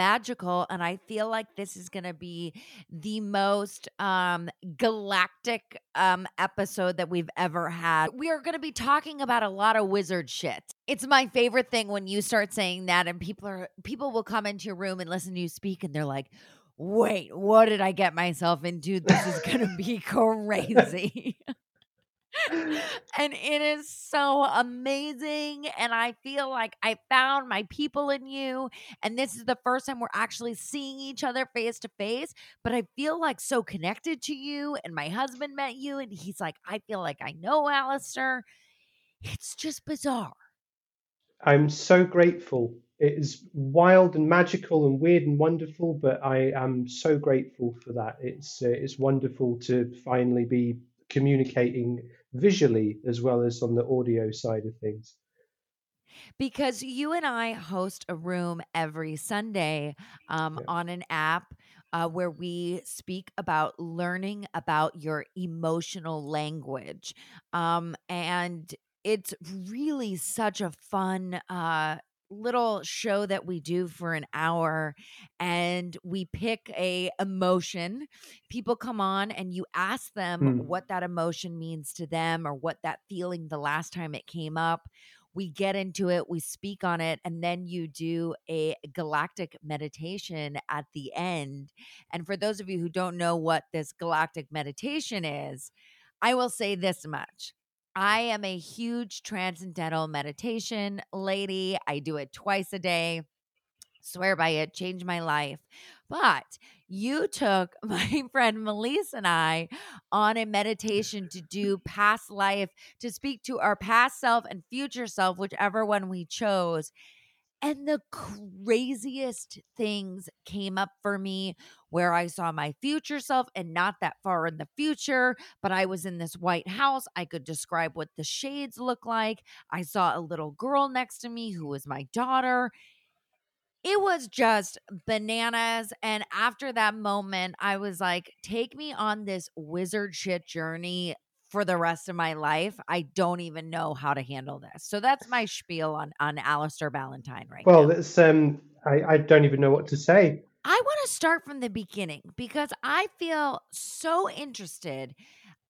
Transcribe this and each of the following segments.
This is so magical, and I feel like this is going to be the most um, galactic um, episode that we've ever had. We are going to be talking about a lot of wizard shit. It's my favorite thing when you start saying that, and people are people will come into your room and listen to you speak, and they're like, "Wait, what did I get myself into? This is going to be crazy." and it is so amazing. And I feel like I found my people in you. And this is the first time we're actually seeing each other face to face. But I feel like so connected to you. And my husband met you, and he's like, I feel like I know Alistair. It's just bizarre. I'm so grateful. It is wild and magical and weird and wonderful, but I am so grateful for that. It's uh, it's wonderful to finally be communicating visually as well as on the audio side of things. Because you and I host a room every Sunday um, yeah. on an app uh, where we speak about learning about your emotional language. Um, and it's really such a fun uh, little show that we do for an hour and we pick a emotion. People come on and you ask them mm. what that emotion means to them or what that feeling the last time it came up. We get into it we speak on it and then you do a galactic meditation at the end. And for those of you who don't know what this galactic meditation is i will say this much I am a huge transcendental meditation lady. I do it twice a day. Swear by it, changed my life. But you took my friend Melissa and I on a meditation to do past life, to speak to our past self and future self, whichever one we chose. And the craziest things came up for me where I saw my future self and not that far in the future, but I was in this white house. I could describe what the shades look like. I saw a little girl next to me who was my daughter. It was just bananas. And after that moment, I was like, take me on this wizard shit journey for the rest of my life. I don't even know how to handle this. So that's my spiel on on Alistair Ballantyne right well, now. it's um I, I don't even know what to say. I want to start from the beginning because I feel so interested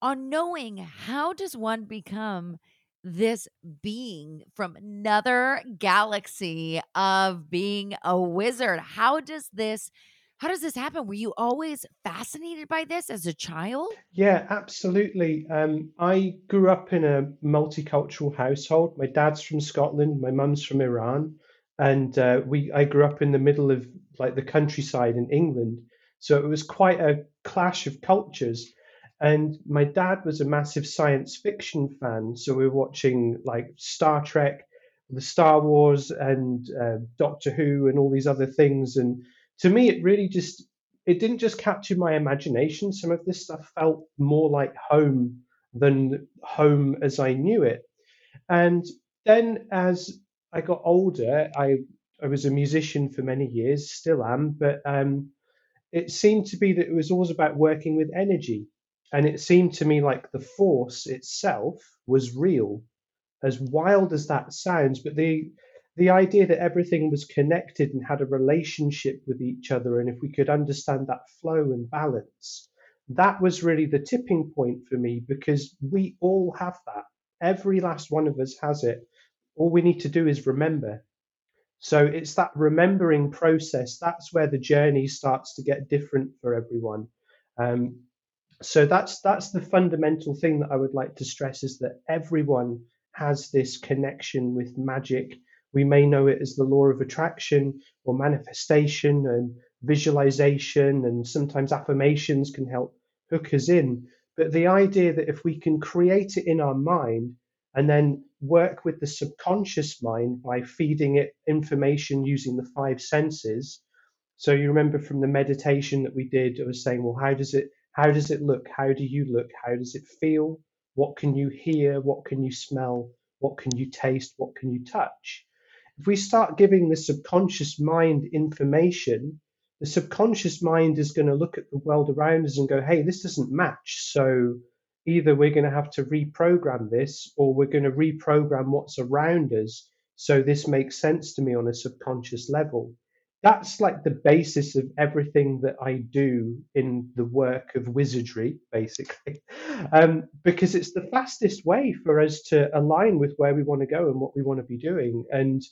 on knowing how does one become this being from another galaxy of being a wizard? How does this how does this happen? Were you always fascinated by this as a child? Yeah, absolutely. Um, I grew up in a multicultural household. My dad's from Scotland, my mum's from Iran, and uh, we I grew up in the middle of like the countryside in England. So it was quite a clash of cultures. And my dad was a massive science fiction fan, so we were watching like Star Trek, the Star Wars, and uh, Doctor Who, and all these other things, and to me, it really just it didn't just capture my imagination. Some of this stuff felt more like home than home as I knew it. And then as I got older, I I was a musician for many years, still am, but um, it seemed to be that it was always about working with energy. And it seemed to me like the force itself was real, as wild as that sounds. But the the idea that everything was connected and had a relationship with each other, and if we could understand that flow and balance, that was really the tipping point for me because we all have that. Every last one of us has it. All we need to do is remember. So it's that remembering process. That's where the journey starts to get different for everyone. Um, so that's that's the fundamental thing that I would like to stress is that everyone has this connection with magic we may know it as the law of attraction or manifestation and visualization, and sometimes affirmations can help hook us in. But the idea that if we can create it in our mind and then work with the subconscious mind by feeding it information using the five senses. So you remember from the meditation that we did, I was saying, well, how does it how does it look? How do you look? How does it feel? What can you hear? What can you smell? What can you taste? What can you touch? If we start giving the subconscious mind information, the subconscious mind is going to look at the world around us and go, hey, this doesn't match. So either we're going to have to reprogram this or we're going to reprogram what's around us So this makes sense to me on a subconscious level. That's like the basis of everything that I do in the work of wizardry, basically, um, because it's the fastest way for us to align with where we want to go and what we want to be doing. And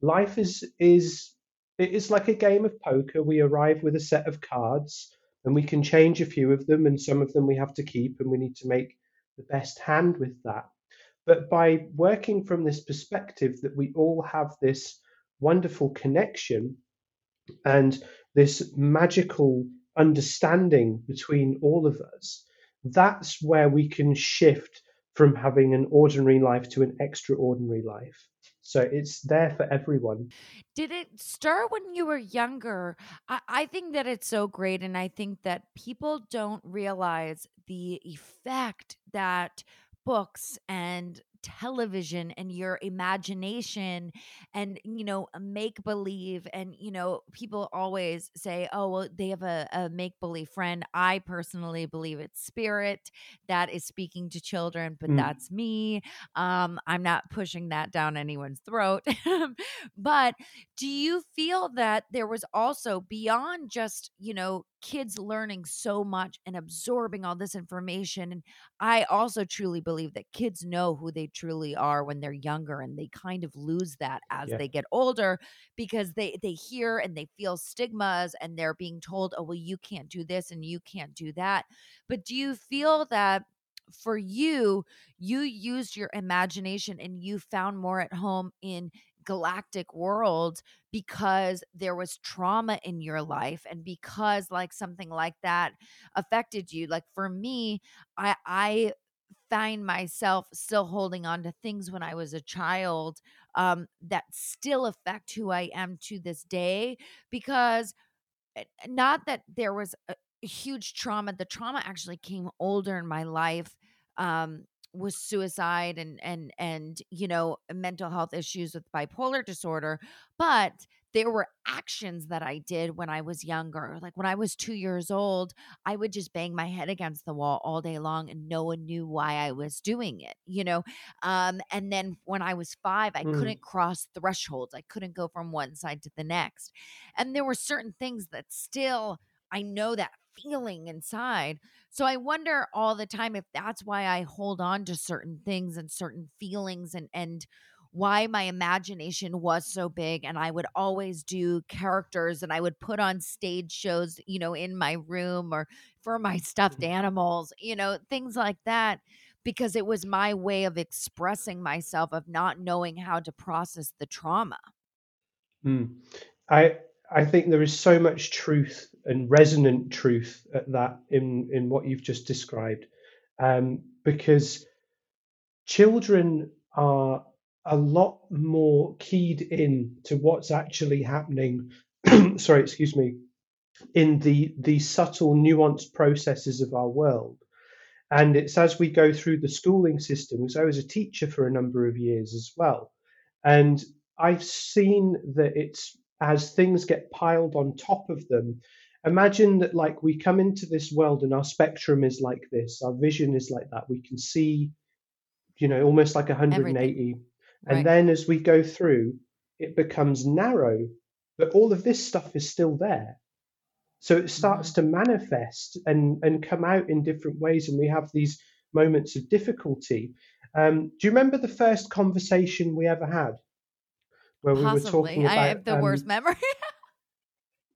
life is is it is like a game of poker. We arrive with a set of cards and we can change a few of them, and some of them we have to keep, and we need to make the best hand with that. But by working from this perspective that we all have this wonderful connection and this magical understanding between all of us, that's where we can shift from having an ordinary life to an extraordinary life. So it's there for everyone. Did it start when you were younger? I, I think that it's so great. And I think that people don't realize the effect that books and television and your imagination and you know make believe and you know people always say oh well they have a, a make believe friend. I personally believe it's spirit that is speaking to children but mm. that's me. Um i'm not pushing that down anyone's throat. But do you feel that there was also beyond just you know kids learning so much and absorbing all this information. And I also truly believe that kids know who they truly are when they're younger and they kind of lose that as yeah. they get older because they they hear and they feel stigmas and they're being told, "Oh, well you can't do this and you can't do that." But do you feel that for you, you used your imagination and you found more at home in galactic world because there was trauma in your life and because like something like that affected you. Like for me i i find myself still holding on to things when i was a child um that still affect who i am to this day because eh, not that there was a, huge trauma the trauma actually came older in my life um was suicide and and and you know mental health issues with bipolar disorder but there were actions that I did when I was younger. Like when I was 2 years old, I would just bang my head against the wall all day long and no one knew why I was doing it, you know? Um, and then when I was 5, I mm. couldn't cross thresholds. I couldn't go from one side to the next. And there were certain things that still I know that feeling inside. So I wonder all the time if that's why I hold on to certain things and certain feelings and and why my imagination was so big and I would always do characters and I would put on stage shows, you know, in my room or for my stuffed mm-hmm. animals, you know, things like that because it was my way of expressing myself of not knowing how to process the trauma. Mm. I I think there is so much truth and resonant truth at that in in what you've just described, um, because children are a lot more keyed in to what's actually happening. sorry, excuse me, in the the subtle, nuanced processes of our world. And it's as we go through the schooling systems. I was a teacher for a number of years as well, and I've seen that it's as things get piled on top of them. Imagine that, like, we come into this world and our spectrum is like this, our vision is like that. We can see, you know, almost like 180. Everything. And right. then as we go through, it becomes narrow, but all of this stuff is still there. So it starts mm-hmm. to manifest and, and come out in different ways, and we have these moments of difficulty. Um, do you remember the first conversation we ever had? where we Possibly. were talking about. I have the um, worst memory.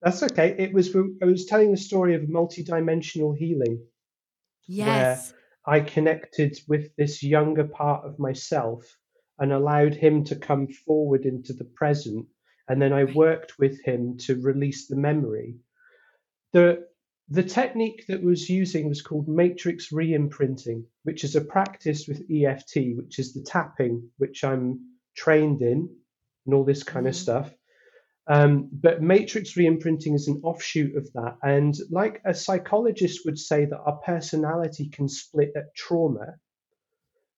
that's okay. It was I was telling the story of multidimensional healing. Yes. Where I connected with this younger part of myself and allowed him to come forward into the present. And then I worked with him to release the memory. The the technique that was using was called matrix re-imprinting, which is a practice with EFT, which is the tapping, which I'm trained in and all this kind mm-hmm. of stuff. Um, but matrix reimprinting is an offshoot of that. And like a psychologist would say that our personality can split at trauma,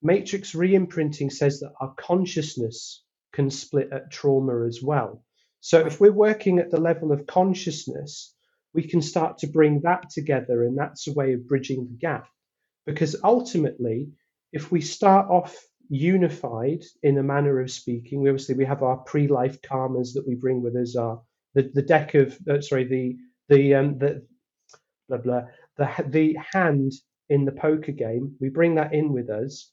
matrix reimprinting says that our consciousness can split at trauma as well. So if we're working at the level of consciousness, we can start to bring that together, and that's a way of bridging the gap. Because ultimately, if we start off unified in a manner of speaking. We obviously we have our pre-life karmas that we bring with us. Our the, the deck of uh, sorry the the um, the blah blah the the hand in the poker game. We bring that in with us.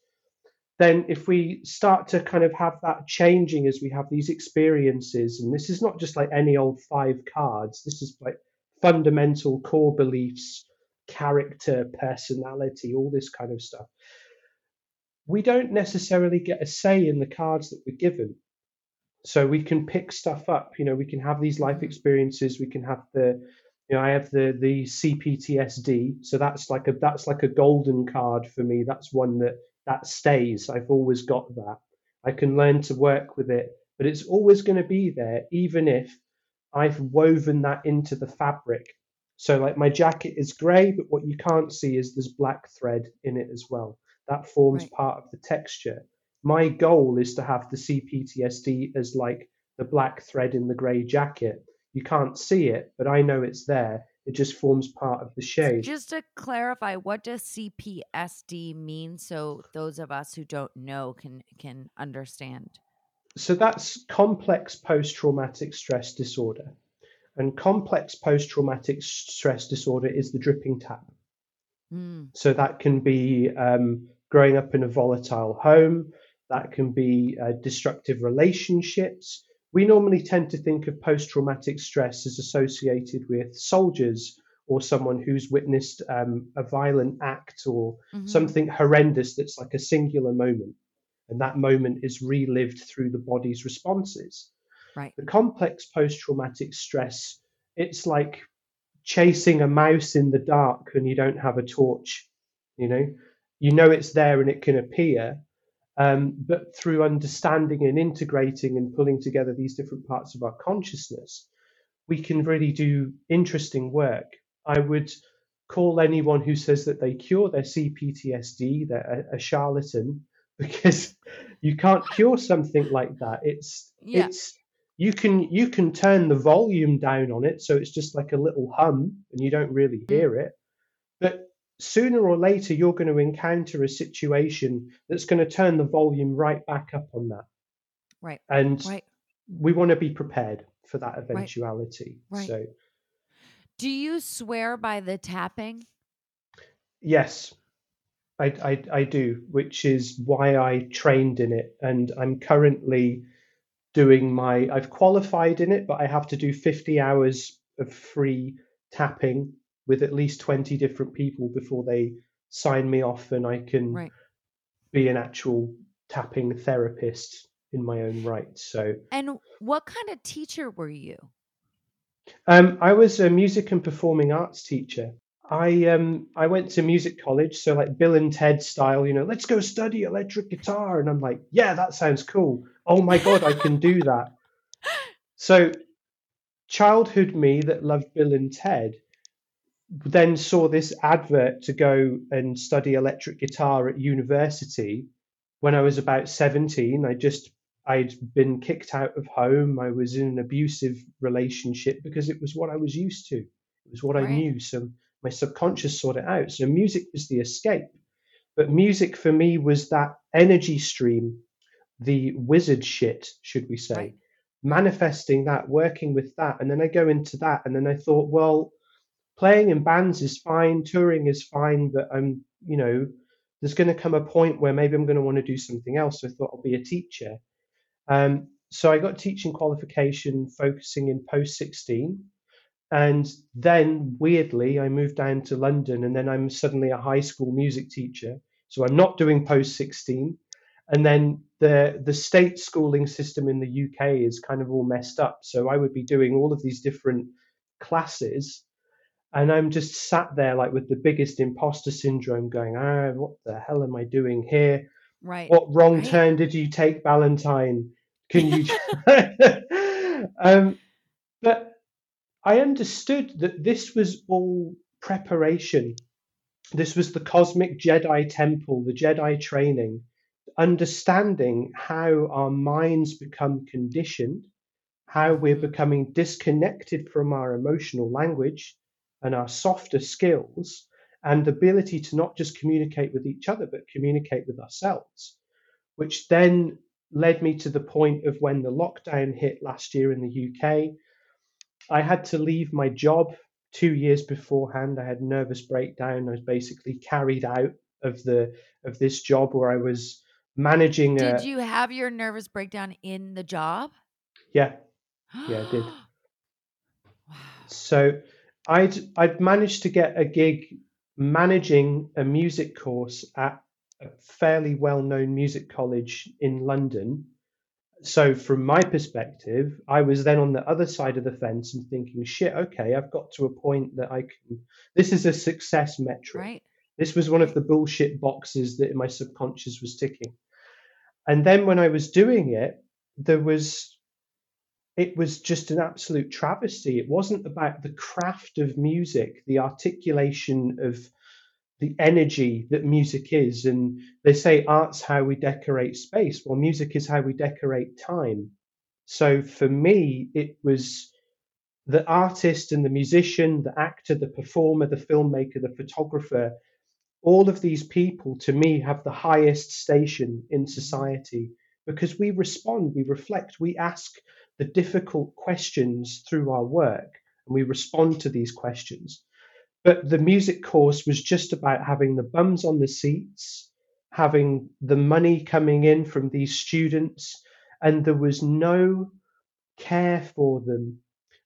Then, if we start to kind of have that changing as we have these experiences, and this is not just like any old five cards. This is like fundamental core beliefs, character, personality, all this kind of stuff we don't necessarily get a say in the cards that we're given. So we can pick stuff up. You know, we can have these life mm-hmm. experiences. We can have the, you know, I have the the CPTSD. So that's like a that's like a golden card for me. That's one that that stays. I've always got that. I can learn to work with it, but it's always going to be there, even if I've woven that into the fabric. So like my jacket is grey, but what you can't see is there's black thread in it as well that forms right. part of the texture. My goal is to have the CPTSD as like the black thread in the grey jacket. You can't see it, but I know it's there. It just forms part of the shade. Just to clarify, what does CPSD mean so those of us who don't know can can understand? So that's complex post traumatic stress disorder. And complex post traumatic stress disorder is the dripping tap. Mm. So that can be um, growing up in a volatile home, that can be uh, destructive relationships. We normally tend to think of post traumatic stress as associated with soldiers or someone who's witnessed um, a violent act or mm-hmm. something horrendous that's like a singular moment. And that moment is relived through the body's responses. Right. The complex post traumatic stress, it's like chasing a mouse in the dark when you don't have a torch. You know, you know it's there and it can appear. Um, but through understanding and integrating and pulling together these different parts of our consciousness, we can really do interesting work. I would call anyone who says that they cure their CPTSD they're a, a charlatan because you can't cure something like that. It's yeah. it's you can you can turn the volume down on it so it's just like a little hum and you don't really mm. hear it. Sooner or later you're going to encounter a situation that's going to turn the volume right back up on that. Right. And right. we want to be prepared for that eventuality. Right. So do you swear by the tapping? Yes. I, I, I do, which is why I trained in it. And I'm currently doing my, I've qualified in it, but I have to do 50 hours of free tapping with at least 20 different people before they sign me off and I can right. be an actual tapping therapist in my own right. So And what kind of teacher were you? Um, I was a music and performing arts teacher. I um I went to music college, so like Bill and Ted style, you know, let's go study electric guitar. And I'm like, yeah, that sounds cool. Oh my god, I can do that. So childhood me that loved Bill and Ted then saw this advert to go and study electric guitar at university when I was about 17. I just I'd been kicked out of home. I was in an abusive relationship because it was what I was used to. It was what right. I knew. So my subconscious sorted it out. So music was the escape. But music for me was that energy stream, the wizard shit, should we say, right. manifesting that, working with that. And then I go into that. And then I thought, well, playing in bands is fine, touring is fine, but I'm, you know, there's going to come a point where maybe I'm going to want to do something else. So I thought I'll be a teacher. Um, so I got teaching qualification focusing in post 16. And then weirdly, I moved down to London and then I'm suddenly a high school music teacher. So I'm not doing post 16. And then the the state schooling system in the UK is kind of all messed up. So I would be doing all of these different classes and I'm just sat there like with the biggest imposter syndrome going, ah, what the hell am I doing here? Right. What wrong right. turn did you take, Valentine? Can you? um, but I understood that this was all preparation. This was the cosmic Jedi temple, the Jedi training, understanding how our minds become conditioned, how we're mm-hmm. becoming disconnected from our emotional language, and our softer skills and the ability to not just communicate with each other, but communicate with ourselves. which then led me to the point of when the lockdown hit last year in the UK. I had to leave my job two years beforehand. I had nervous breakdown. I was basically carried out of the of this job where I was managing. Did a, you have your nervous breakdown in the job? Yeah, yeah, I did. wow. So I'd I'd managed to get a gig managing a music course at a fairly well-known music college in London. So from my perspective, I was then on the other side of the fence and thinking, shit, okay, I've got to a point that I can this is a success metric. Right. This was one of the bullshit boxes that my subconscious was ticking. And then when I was doing it, there was it was just an absolute travesty. It wasn't about the craft of music, the articulation of the energy that music is. And they say art's how we decorate space. Well, music is how we decorate time. So for me, it was the artist and the musician, the actor, the performer, the filmmaker, the photographer. All of these people, to me, have the highest station in society because we respond, we reflect, we ask the difficult questions through our work and we respond to these questions. But the music course was just about having the bums on the seats, having the money coming in from these students, and there was no care for them.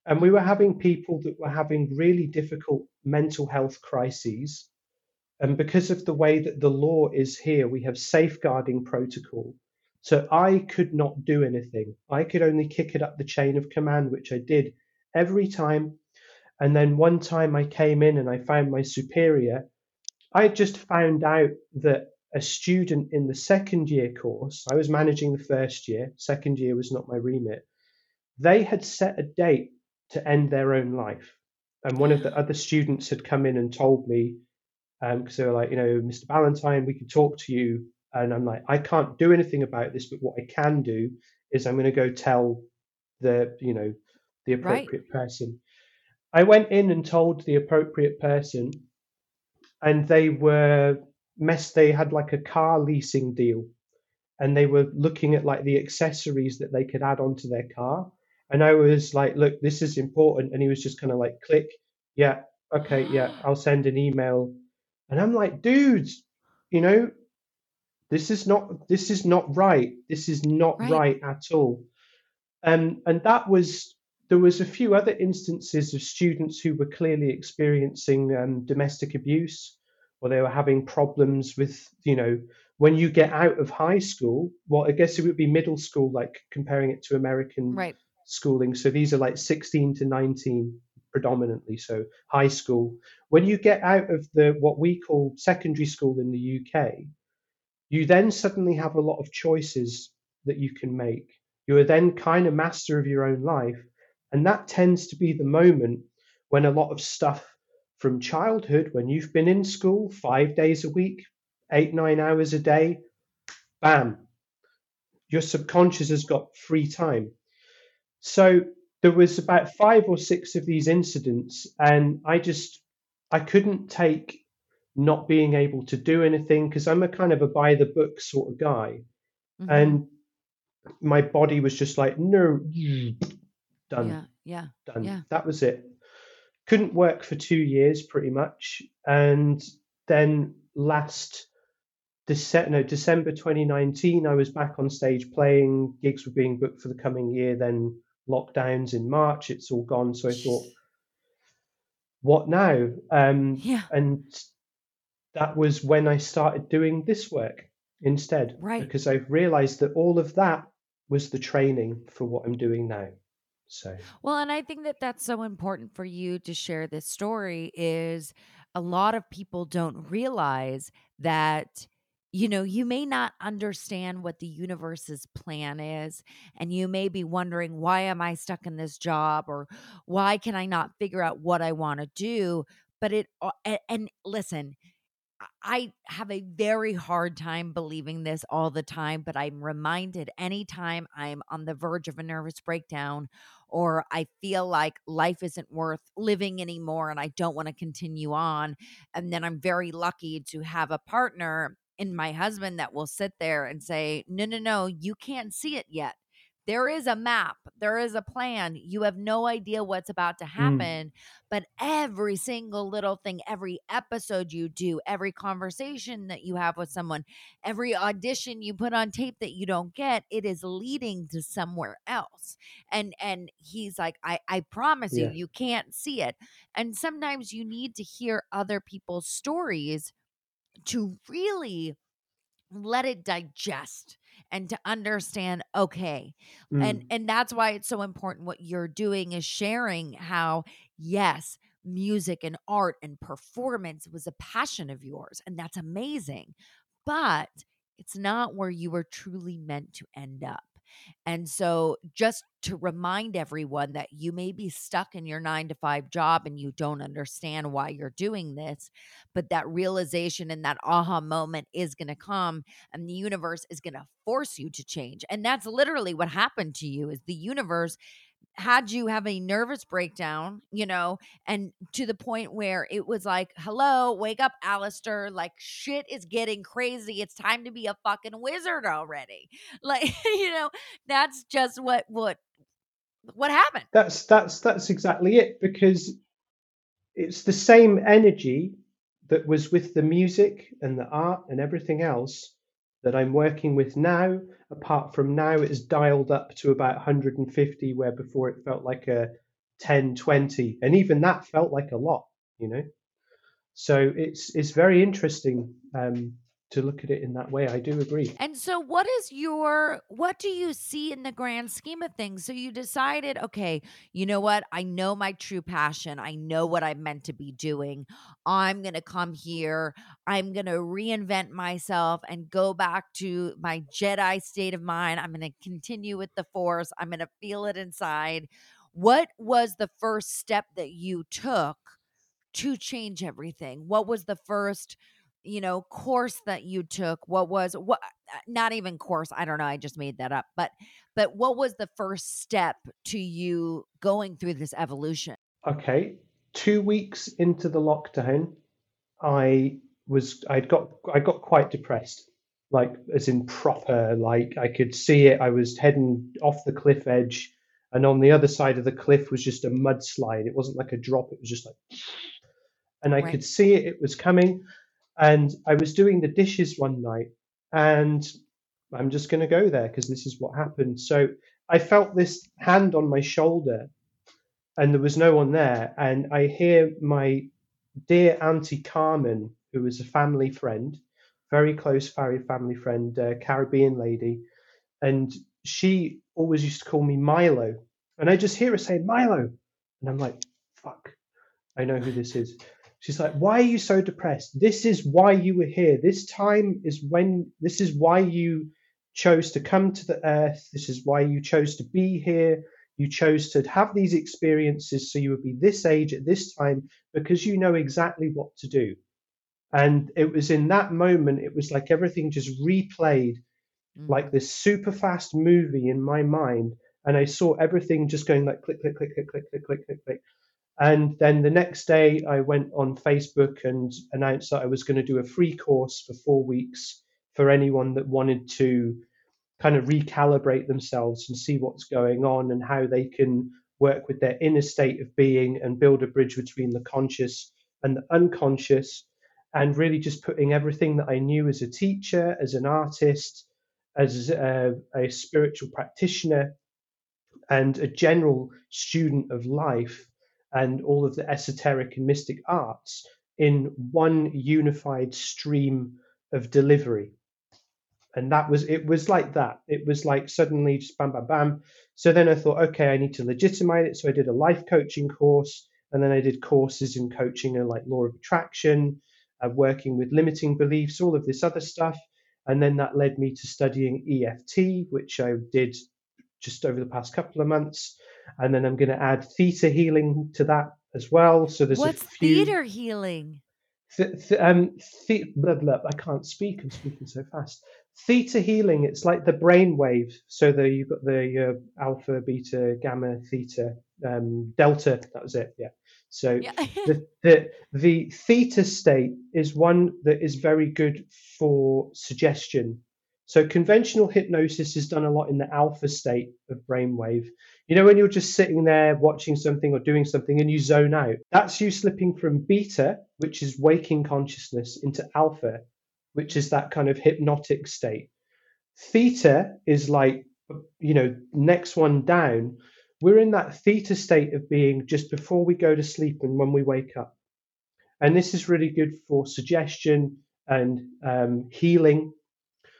And we were having people that were having really difficult mental health crises. And because of the way that the law is here, we have safeguarding protocol so I could not do anything. I could only kick it up the chain of command, which I did every time. And then one time I came in and I found my superior. I just found out that a student in the second year course, I was managing the first year, second year was not my remit. They had set a date to end their own life. And one of the other students had come in and told me, because um, they were like, you know, Mr. Ballantyne, we can talk to you and I'm like, I can't do anything about this, but what I can do is I'm going to go tell the, you know, the appropriate right. person. I went in and told the appropriate person, and they were mess. They had like a car leasing deal, and they were looking at like the accessories that they could add onto their car. And I was like, look, this is important. And he was just kind of like, click, yeah, okay, yeah, I'll send an email. And I'm like, dudes, you know, this is not this is not right. This is not right, right at all. Um, and that was there was a few other instances of students who were clearly experiencing um, domestic abuse or they were having problems with you know when you get out of high school well i guess it would be middle school like comparing it to american right. schooling so these are like 16 to 19 predominantly so high school when you get out of the what we call secondary school in the uk you then suddenly have a lot of choices that you can make. You are then kind of master of your own life. And that tends to be the moment when a lot of stuff from childhood, when you've been in school five days a week, eight, nine hours a day, bam, your subconscious has got free time. So there was about five or six of these incidents, and I just I couldn't take not being able to do anything because I'm a kind of a by the book sort of guy. Mm-hmm. And my body was just like, no, done. Yeah, yeah. Done. Yeah. That was it. Couldn't work for two years pretty much. And then last December, no, December 2019, I was back on stage playing. Gigs were being booked for the coming year. Then lockdowns in March. It's all gone. So I thought, what now? Um, yeah. And that was when I started doing this work instead. Right. Because I've realized that all of that was the training for what I'm doing now. So, well, and I think that that's so important for you to share this story is a lot of people don't realize that you know, you may not understand what the universe's plan is, and you may be wondering, why am I stuck in this job? Or why can I not figure out what I want to do? But it, and, and listen, I have a very hard time believing this all the time, but I'm reminded anytime I'm on the verge of a nervous breakdown or I feel like life isn't worth living anymore and I don't want to continue on. And then I'm very lucky to have a partner in my husband that will sit there and say, No, no, no, you can't see it yet. There is a map, there is a plan. You have no idea what's about to Mm. happen. But every single little thing, every episode you do, every conversation that you have with someone, every audition you put on tape that you don't get, it is leading to somewhere else. And and he's like, I, I promise you, Yeah. you can't see it. And sometimes you need to hear other people's stories to really let it digest and to understand okay and Mm. and that's why it's so important what you're doing is sharing how yes music and art and performance was a passion of yours and that's amazing but it's not where you were truly meant to end up and so just to remind everyone that you may be stuck in your 9 to 5 job and you don't understand why you're doing this but that realization and that aha moment is going to come and the universe is going to force you to change. And that's literally what happened to you is the universe had you have a nervous breakdown you know and to the point where it was like hello wake up Alistair like shit is getting crazy it's time to be a fucking wizard already like you know that's just what what what happened That's that's that's exactly it because it's the same energy that was with the music and the art and everything else that I'm working with now. Apart from now, it's dialed up to about 150, where before it felt like a 10, 20, and even that felt like a lot, you know. So it's it's very interesting um, to look at it in that way. I do agree. And so what is your what do you see in the grand scheme of things? So you decided, okay, you know what? I know my true passion. I know what I'm meant to be doing. I'm going to come here. I'm going to reinvent myself and go back to my Jedi state of mind. I'm going to continue with the force. I'm going to feel it inside. What was the first step that you took to change everything? What was the first you know course that you took what was what uh, not even course i don't know i just made that up but but what was the first step to you going through this evolution Okay, two weeks into the lockdown, I was I'd got I got quite depressed, like as in proper, like I could see it. I was heading off the cliff edge, and on the other side of the cliff was just a mudslide. It wasn't like a drop; it was just like, and I Right. could see it. It was coming, and I was doing the dishes one night, and I'm just going to go there because this is what happened. So I felt this hand on my shoulder, and there was no one there. And I hear my dear Auntie Carmen, who is a family friend, very close fa- family friend, uh, Caribbean lady, and she always used to call me Milo. And I just hear her say Milo, and I'm like, fuck, I know who this is. She's like, why are you so depressed? This is why you were here. This time is when, this is why you chose to come to the earth. This is why you chose to be here. You chose to have these experiences so you would be this age at this time because you know exactly what to do. And it was in that moment, it was like everything just replayed Mm. like this super fast movie in my mind. And I saw everything just going like click, click, click, click, click, click, click, click, click. And then the next day, I went on Facebook and announced that I was going to do a free course for four weeks for anyone that wanted to kind of recalibrate themselves and see what's going on and how they can work with their inner state of being and build a bridge between the conscious and the unconscious. And really just putting everything that I knew as a teacher, as an artist, as a, a spiritual practitioner, and a general student of life and all of the esoteric and mystic arts in one unified stream of delivery. And that was it was like that. It was like suddenly just bam bam bam. So then i thought okay i need to legitimize it. So i did a life coaching course and then i did courses in coaching and like law of attraction uh, working with limiting beliefs all of this other stuff. And then that led me to studying eft which i did just over the past couple of months and then i'm going to add theta healing to that as well so there's what's a few theater healing Th- th- um, the- blah, blah, I can't speak. I'm speaking so fast. Theta healing. It's like the brain wave. So the you've got the uh, alpha, beta, gamma, theta um, delta. That was it. Yeah. So Yeah. the, the the theta state is one that is very good for suggestion. So conventional hypnosis is done a lot in the alpha state of brainwave. You know when you're just sitting there watching something or doing something and you zone out. That's you slipping from beta, which is waking consciousness, into alpha, which is that kind of hypnotic state. Theta is like you know next one down. We're in that theta state of being just before we go to sleep and when we wake up. And this is really good for suggestion and um, healing.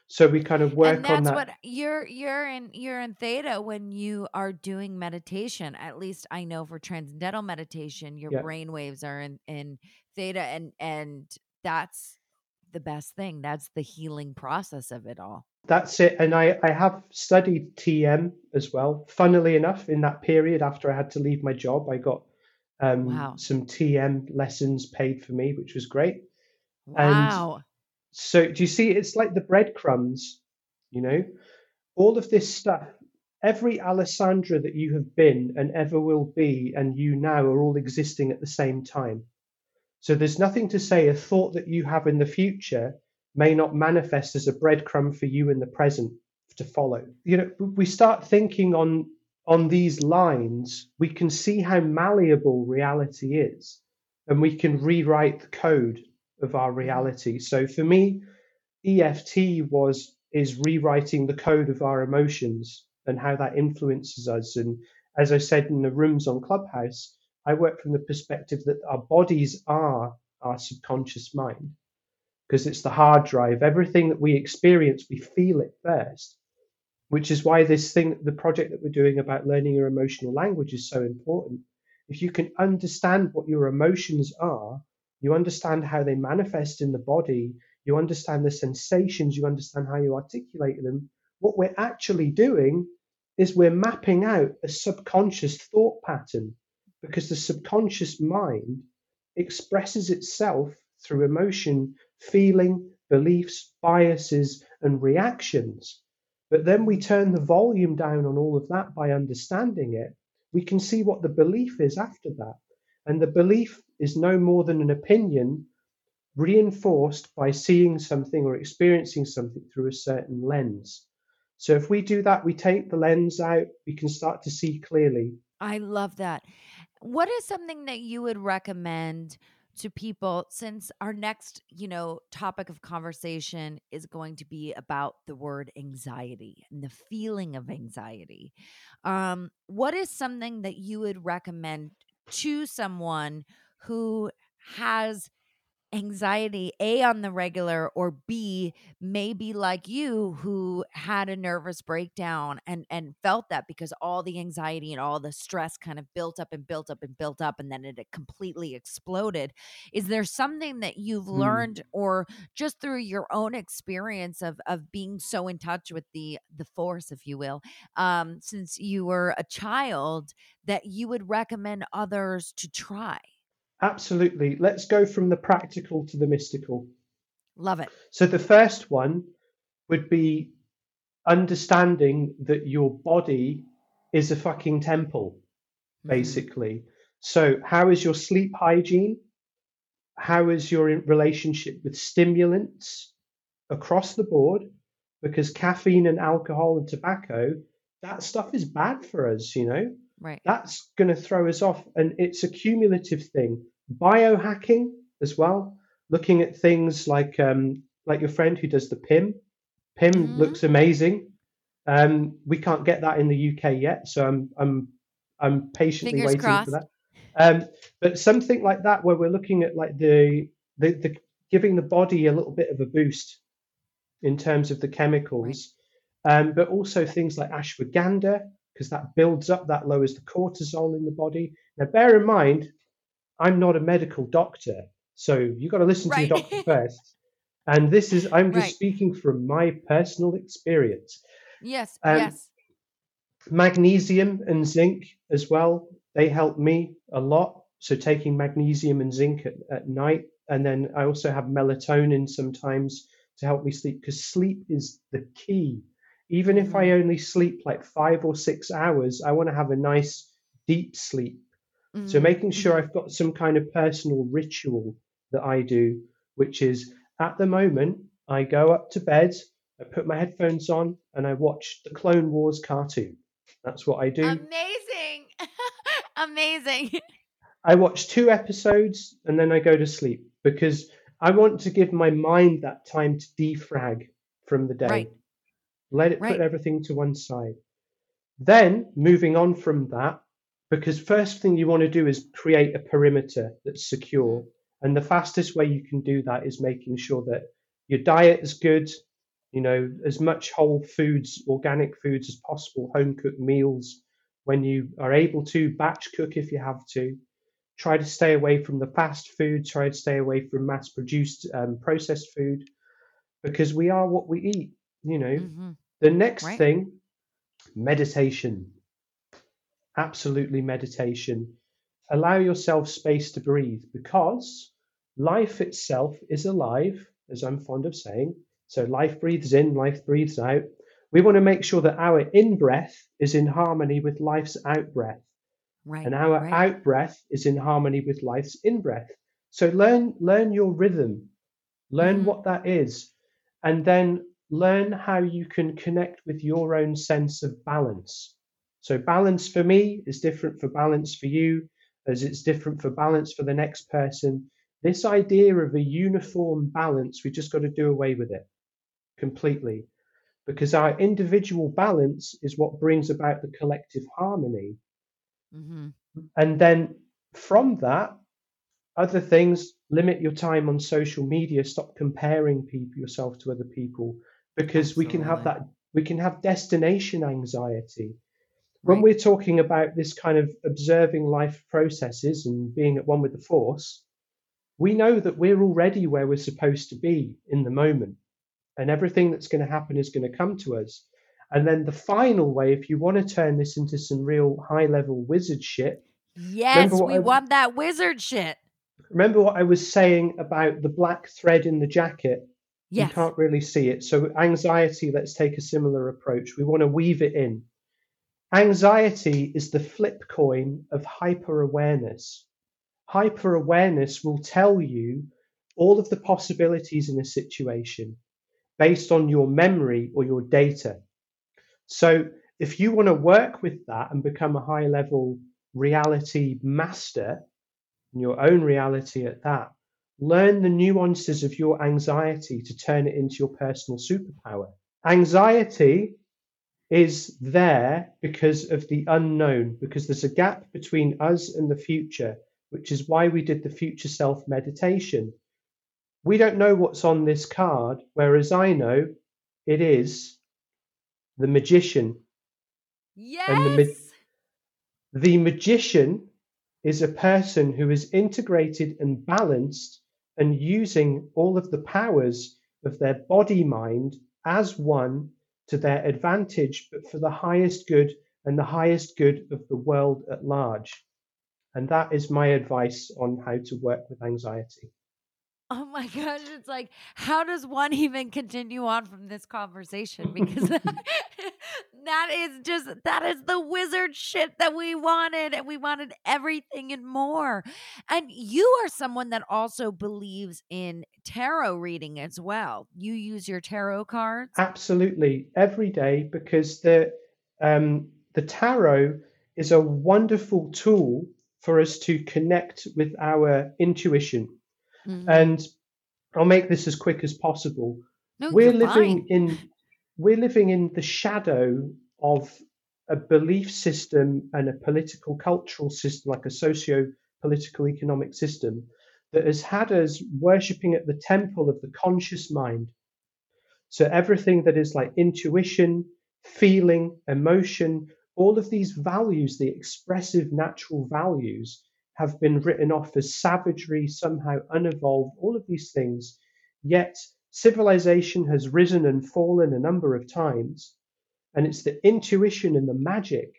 So we kind of work and on that's that. what you're you're in you're in theta when you are doing meditation at least i know for transcendental meditation your Yeah. brain waves are in in theta and and that's the best thing that's the healing process of it all That's it. And I, I have studied TM as well. Funnily enough, in that period after I had to leave my job, I got um, Wow. some TM lessons paid for me, which was great. And wow so, do you see? It's like the breadcrumbs, you know, all of this stuff. Every Alessandra that you have been and ever will be, and you now are all existing at the same time. So, there's nothing to say a thought that you have in the future may not manifest as a breadcrumb for you in the present to follow. You know, we start thinking on on these lines, we can see how malleable reality is, and we can rewrite the code of our mm. reality. So for me, EFT was is rewriting the code of our emotions and how that influences us. And as I said in the rooms on Clubhouse, I work from the perspective that our bodies are our subconscious mind because it's the hard drive. Everything that we experience, we feel it first, which is why this thing, the project that we're doing about learning your emotional language is so important. If you can understand what your emotions are, you understand how they manifest in the body, you understand the sensations, you understand how you articulate them. What we're actually doing is we're mapping out a subconscious thought pattern because the subconscious mind expresses itself through emotion, feeling, beliefs, biases, and reactions. But then we turn the volume down on all of that by understanding it. We can see what the belief is after that. And the belief is no more than an opinion reinforced by seeing something or experiencing something through a certain lens. So if we do that, we take the lens out, we can start to see clearly. I love that. What is something that you would recommend to people since our next, you know, topic of conversation is going to be about the word anxiety and the feeling of anxiety. Um what is something that you would recommend to someone who has anxiety a on the regular or b maybe like you who had a nervous breakdown and and felt that because all the anxiety and all the stress kind of built up and built up and built up and then it completely exploded is there something that you've Hmm. learned or just through your own experience of of being so in touch with the the force if you will um since you were a child that you would recommend others to try Absolutely. Let's go from the practical to the mystical. love it So the first one would be understanding that your body is a fucking temple, Mhm. basically. So, how is your sleep hygiene? How is your relationship with stimulants across the board? Because caffeine and alcohol and tobacco, that stuff is bad for us, you know? right That's going to throw us off. And it's a cumulative thing. Biohacking as well, looking at things like um, like your friend who does the PIM. PIM Mhm. looks amazing. Um, we can't get that in the UK yet, so I'm I'm I'm patiently Fingers waiting crossed. for that. Um, but something like that, where we're looking at like the, the the giving the body a little bit of a boost in terms of the chemicals, um, but also things like ashwagandha because that builds up, that lowers the cortisol in the body. Now, bear in mind, I'm not a medical doctor, so you've got to listen to your doctor first. And this is I'm just Right. speaking from my personal experience. Yes, Um, yes. Magnesium and zinc as well, they help me a lot. So taking magnesium and zinc at, at night. And then I also have melatonin sometimes to help me sleep because sleep is the key. Even if I only sleep like five or six hours, I want to have a nice deep sleep. Mm-hmm. So making sure I've got some kind of personal ritual that I do, which is at the moment, I go up to bed, I put my headphones on, and I watch the Clone Wars cartoon. That's what I do. Amazing. Amazing. I watch two episodes and then I go to sleep because I want to give my mind that time to defrag from the day. Right. Let it right. put everything to one side. Then moving on from that, because first thing you want to do is create a perimeter that's secure. And the fastest way you can do that is making sure that your diet is good, you know, as much whole foods, organic foods as possible, home cooked meals. When you are able to, batch cook if you have to. Try to stay away from the fast food, try to stay away from mass produced um, processed food because we are what we eat, you know. Mm-hmm. The next right. thing, meditation. Absolutely meditation. Allow yourself space to breathe because life itself is alive, as I'm fond of saying. So life breathes in, life breathes out. We want to make sure that our in breath is in harmony with life's out breath. Right, and our right. out breath is in harmony with life's in breath. So learn learn your rhythm. Learn mm-hmm. what that is. And then learn how you can connect with your own sense of balance. So balance for me is different for balance for you, as it's different for balance for the next person. This idea of a uniform balance, we just got to do away with it completely because our individual balance is what brings about the collective harmony. Mm-hmm. And then from that, other things limit your time on social media, stop comparing people, yourself to other people because Absolutely. we can have that we can have destination anxiety. When right. we're talking about this kind of observing life processes and being at one with the force, we know that we're already where we're supposed to be in the moment and everything that's going to happen is going to come to us. And then the final way, if you want to turn this into some real high level wizard shit. Yes, we I, want that wizard shit. Remember what I was saying about the black thread in the jacket? Yes. You can't really see it. So, anxiety, let's take a similar approach. We want to weave it in. Anxiety is the flip coin of hyper awareness. Hyper awareness will tell you all of the possibilities in a situation based on your memory or your data. So if you want to work with that and become a high level reality master, in your own reality at that, learn the nuances of your anxiety to turn it into your personal superpower. Anxiety is there because of the unknown, because there's a gap between us and the future, which is why we did the future self meditation we don't know what's on this card, whereas I know it is the magician. Yes. And the, ma- the magician is a person who is integrated and balanced and using all of the powers of their body mind as one to their advantage, but for the highest good and the highest good of the world at large. And that is my advice on how to work with anxiety. Oh my gosh, it's like, how does one even continue on from this conversation? Because that is just, that is the wizard shit that we wanted. And we wanted everything and more. And you are someone that also believes in tarot reading as well. You use your tarot cards? Absolutely. Every day because the, um, the tarot is a wonderful tool for us to connect with our intuition Mm-hmm. And I'll make this as quick as possible. No, we're living fine. in we're living in the shadow of a belief system and a political cultural system, like a socio political economic system, that has had us worshipping at the temple of the conscious mind. So everything that is like intuition, feeling, emotion, all of these values, the expressive natural values, have been written off as savagery, somehow unevolved, all of these things. Yet civilization has risen and fallen a number of times. And it's the intuition and the magic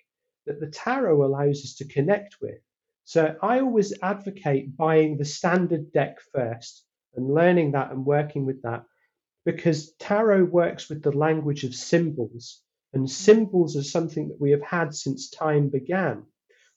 that the tarot allows us to connect with. So I always advocate buying the standard deck first and learning that and working with that because tarot works with the language of symbols. And symbols are something that we have had since time began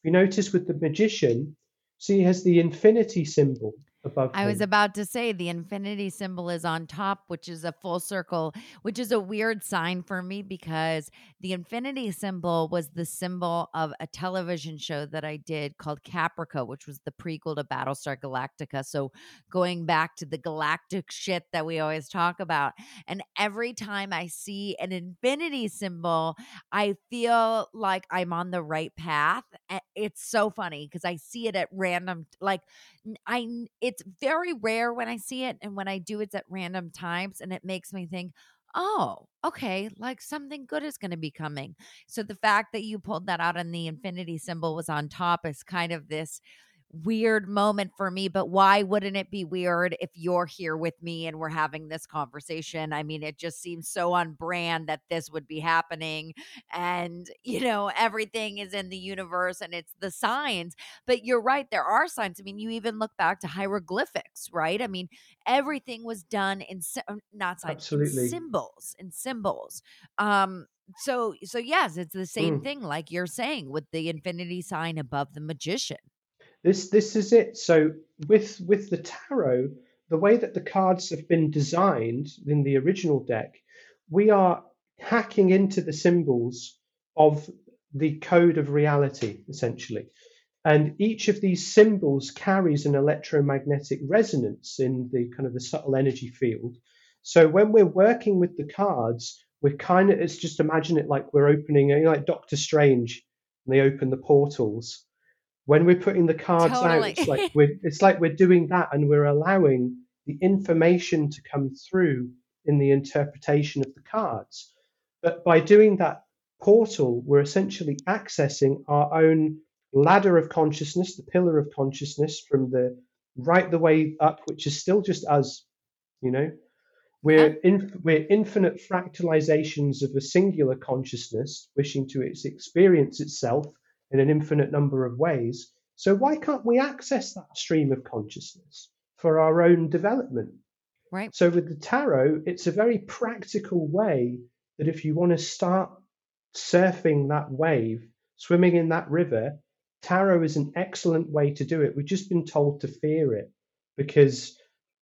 We notice with the magician, see, he has the infinity symbol above. I was about to say the infinity symbol is on top, which is a full circle, which is a weird sign for me because the infinity symbol was the symbol of a television show that I did called Caprica, which was the prequel to Battlestar Galactica. So going back to the galactic shit that we always talk about. And every time I see an infinity symbol, I feel like I'm on the right path. It's so funny because I see it at random, like I, n- it's very rare when I see it, and when I do, it's at random times, and it makes me think, oh, okay, like something good is going to be coming. So the fact that you pulled that out and the infinity symbol was on top is kind of this weird moment for me but why wouldn't it be weird if you're here with me and we're having this conversation? I mean it just seems so on brand that this would be happening and you know everything is in the universe and it's the signs. But you're right there are signs. I mean you even look back to hieroglyphics right? I mean everything was done in uh, not signs in symbols in symbols. Um so so yes it's the same Mm. thing like you're saying with the infinity sign above the magician This this is it. So with with the tarot, the way that the cards have been designed in the original deck, we are hacking into the symbols of the code of reality, essentially. And each of these symbols carries an electromagnetic resonance in the kind of the subtle energy field. So when we're working with the cards, we're kind of it's just imagine it like we're opening you know, like Doctor Strange, and they open the portals when we're putting the cards Totally. out, it's like we're it's like we're doing that and we're allowing the information to come through in the interpretation of the cards. But by doing that portal, we're essentially accessing our own ladder of consciousness, the pillar of consciousness from the right the way up, which is still just us, you know. We're in, we're infinite fractalizations of a singular consciousness wishing to ex- experience itself in an infinite number of ways. So why can't we access that stream of consciousness for our own development? right So with the tarot, it's a very practical way that if you want to start surfing that wave, swimming in that river, tarot is an excellent way to do it. We've just been told to fear it because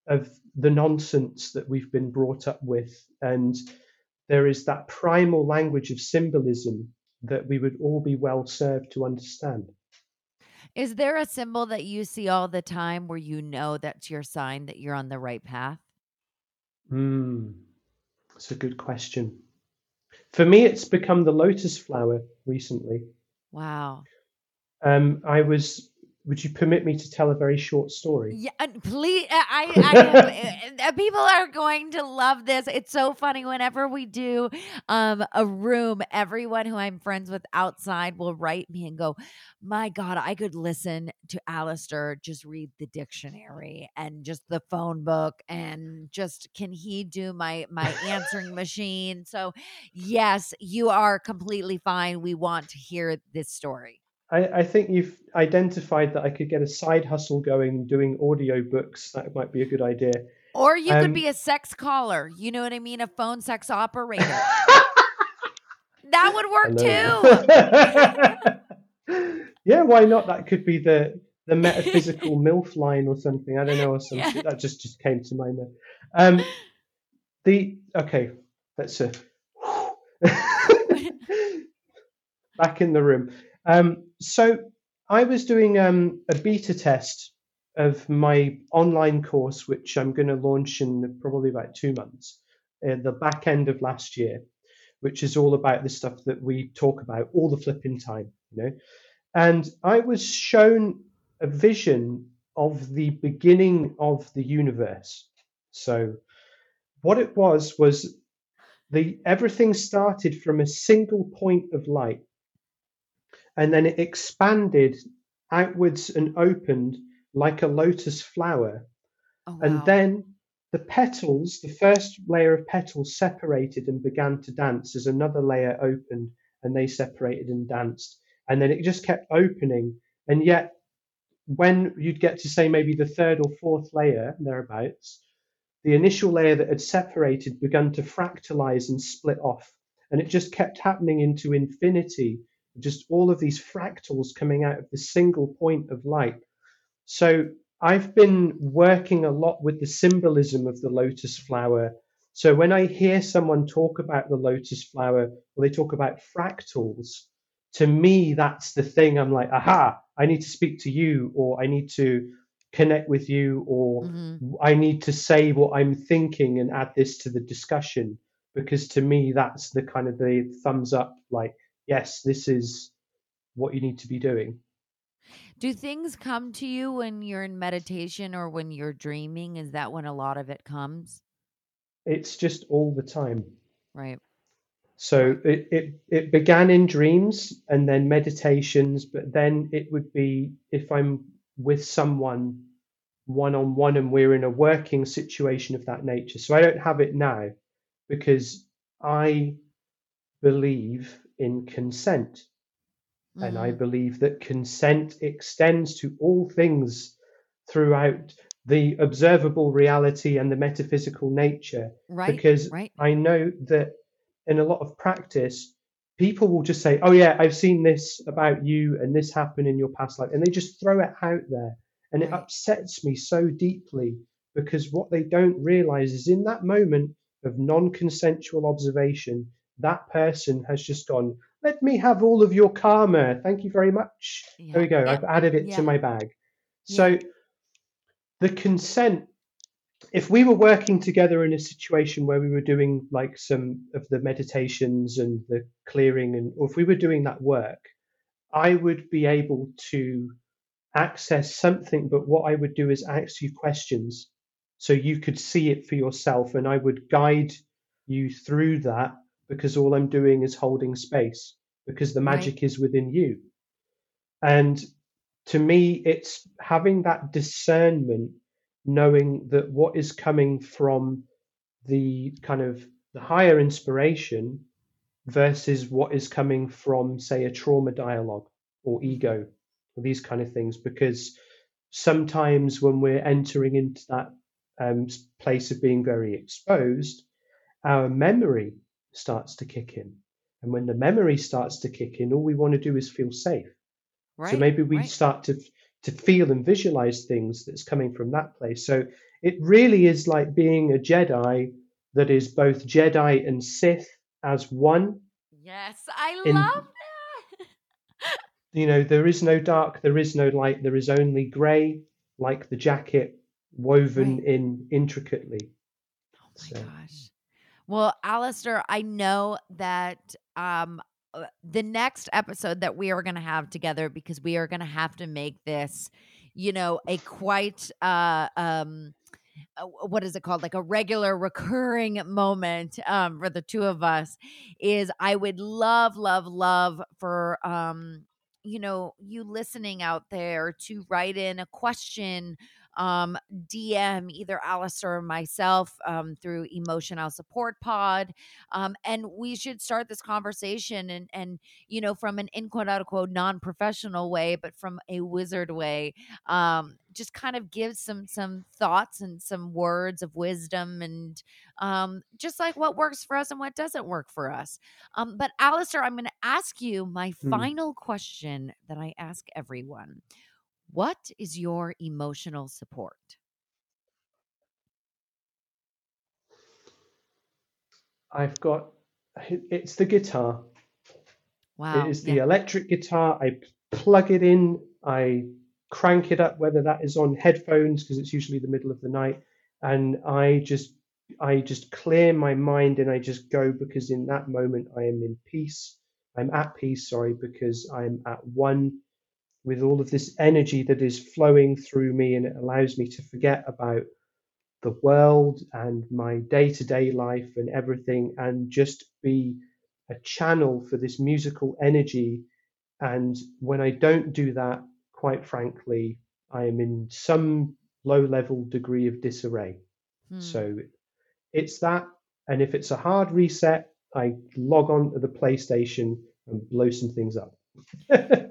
of the nonsense that we've been brought up with. And there is that primal language of symbolism that we would all be well served to understand. Is there a symbol that you see all the time where you know that's your sign that you're on the right path? Hmm, that's a good question. For me, it's become the lotus flower recently. Wow. Um, I was. Would you permit me to tell a very short story? Yeah, and please. I, I have, uh, people are going to love this. It's so funny. Whenever we do um, a room, everyone who I'm friends with outside will write me and go, "My God, I could listen to Alistair just read the dictionary and just the phone book and just can he do my my answering machine?" So, yes, you are completely fine. We want to hear this story. I, I think you've identified that I could get a side hustle going doing audio books. That might be a good idea. Or you Um, could be a sex caller. You know what I mean? A phone sex operator. that would work too. yeah, why not? That could be the the metaphysical MILF line or something. I don't know, or something. Yeah. That just just came to my mind. There. Um, the okay, let's uh, back in the room. Um, so I was doing um, a beta test of my online course, which I'm going to launch in probably about two months, at the back end of last year, which is all about the stuff that we talk about all the flipping time, you know. And I was shown a vision of the beginning of the universe. So what it was was the everything started from a single point of light and then it expanded outwards and opened like a lotus flower. Oh, and then the petals the first layer of petals separated and began to dance as another layer opened and they separated and danced. And then it just kept opening. And yet when you'd get to say maybe the third or fourth layer thereabouts the initial layer that had separated began to fractalize and split off. And it just kept happening into infinity just all of these fractals coming out of the single point of light. So I've been working a lot with the symbolism of the lotus flower. So when I hear someone talk about the lotus flower, or they talk about fractals, to me, that's the thing. I'm like, aha, I need to speak to you, or I need to connect with you, or mm-hmm. I need to say what I'm thinking and add this to the discussion. Because to me, that's the kind of the thumbs up, like, yes, this is what you need to be doing. Do things come to you when you're in meditation or when you're dreaming? Is that when a lot of it comes? It's just all the time. Right. So it, it, it began in dreams and then meditations, but then it would be if I'm with someone one on one and we're in a working situation of that nature. So I don't have it now because I believe in consent. Mm-hmm. And I mm-hmm. believe that consent extends to all things throughout the observable reality and the metaphysical nature. Right. Because right. I know that in a lot of practice, people will just say, Oh, yeah, I've seen this about you and this happened in your past life. And they just throw it out there. And right. it upsets me so deeply because what they don't realize is in that moment of non consensual observation, that person has just gone, Let me have all of your karma. Thank you very much. Yeah. There we go. Yeah. I've added it yeah. to my bag. So the consent if we were working together in a situation where we were doing like some of the meditations and the clearing and or if we were doing that work i would be able to access something but what i would do is ask you questions so you could see it for yourself and i would guide you through that because all i'm doing is holding space because the magic right. is within you and to me it's having that discernment knowing that what is coming from the kind of the higher inspiration versus what is coming from say a trauma dialogue or ego or these kind of things because sometimes when we're entering into that um, place of being very exposed our memory starts to kick in and when the memory starts to kick in all we want to do is feel safe right, so maybe we right. start to to feel and visualize things that's coming from that place. So it really is like being a Jedi that is both Jedi and Sith as one. Yes, I in, love that. you know, there is no dark, there is no light, there is only grey, like the jacket woven right. in intricately. Oh my so. gosh. Well, Alistair, I know that um, uh, the next episode that we are going to have together because we are going to have to make this you know a quite uh um uh, what is it called? Like a regular recurring moment um for the two of us is i would love love love for um you know you listening out there to write in a question um, DM either Alistair or myself um, through Emotional Support Pod. Um, and we should start this conversation and, and, you know, from an in quote unquote non professional way, but from a wizard way. Um, just kind of give some some thoughts and some words of wisdom and um, just like what works for us and what doesn't work for us. Um, but Alistair, I'm going to ask you my mm. final question that I ask everyone. What is your emotional support? I've got it's the guitar. Wow. It is the yeah. electric guitar. I plug it in, I crank it up, whether that is on headphones, because it's usually the middle of the night, and I just I just clear my mind and I just go because in that moment I am in peace. I'm at peace, sorry, because I'm at one with all of this energy that is flowing through me and it allows me to forget about the world and my day to day life and everything and just be a channel for this musical energy. And when I don't do that, quite frankly, I am in some low level degree of disarray. Hmm. So it's that. And if it's a hard reset, I log on to the PlayStation and blow some things up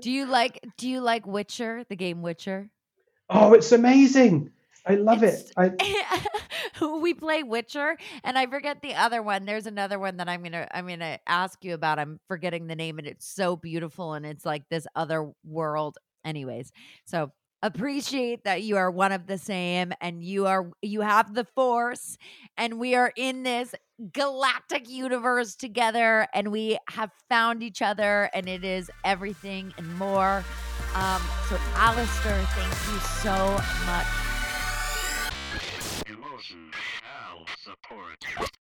do you like do you like Witcher, the game Witcher? Oh, it's amazing. I love It's it. I we play Witcher, and I forget the other one. There's another one that I'm gonna I'm gonna ask you about. I'm forgetting the name, and it's so beautiful, and it's like this other world. Anyways, so appreciate that you are one of the same, and you are you have the Force, and we are in this galactic universe together, and we have found each other, and it is everything and more. Um, so, Alistair, thank you so much. Support.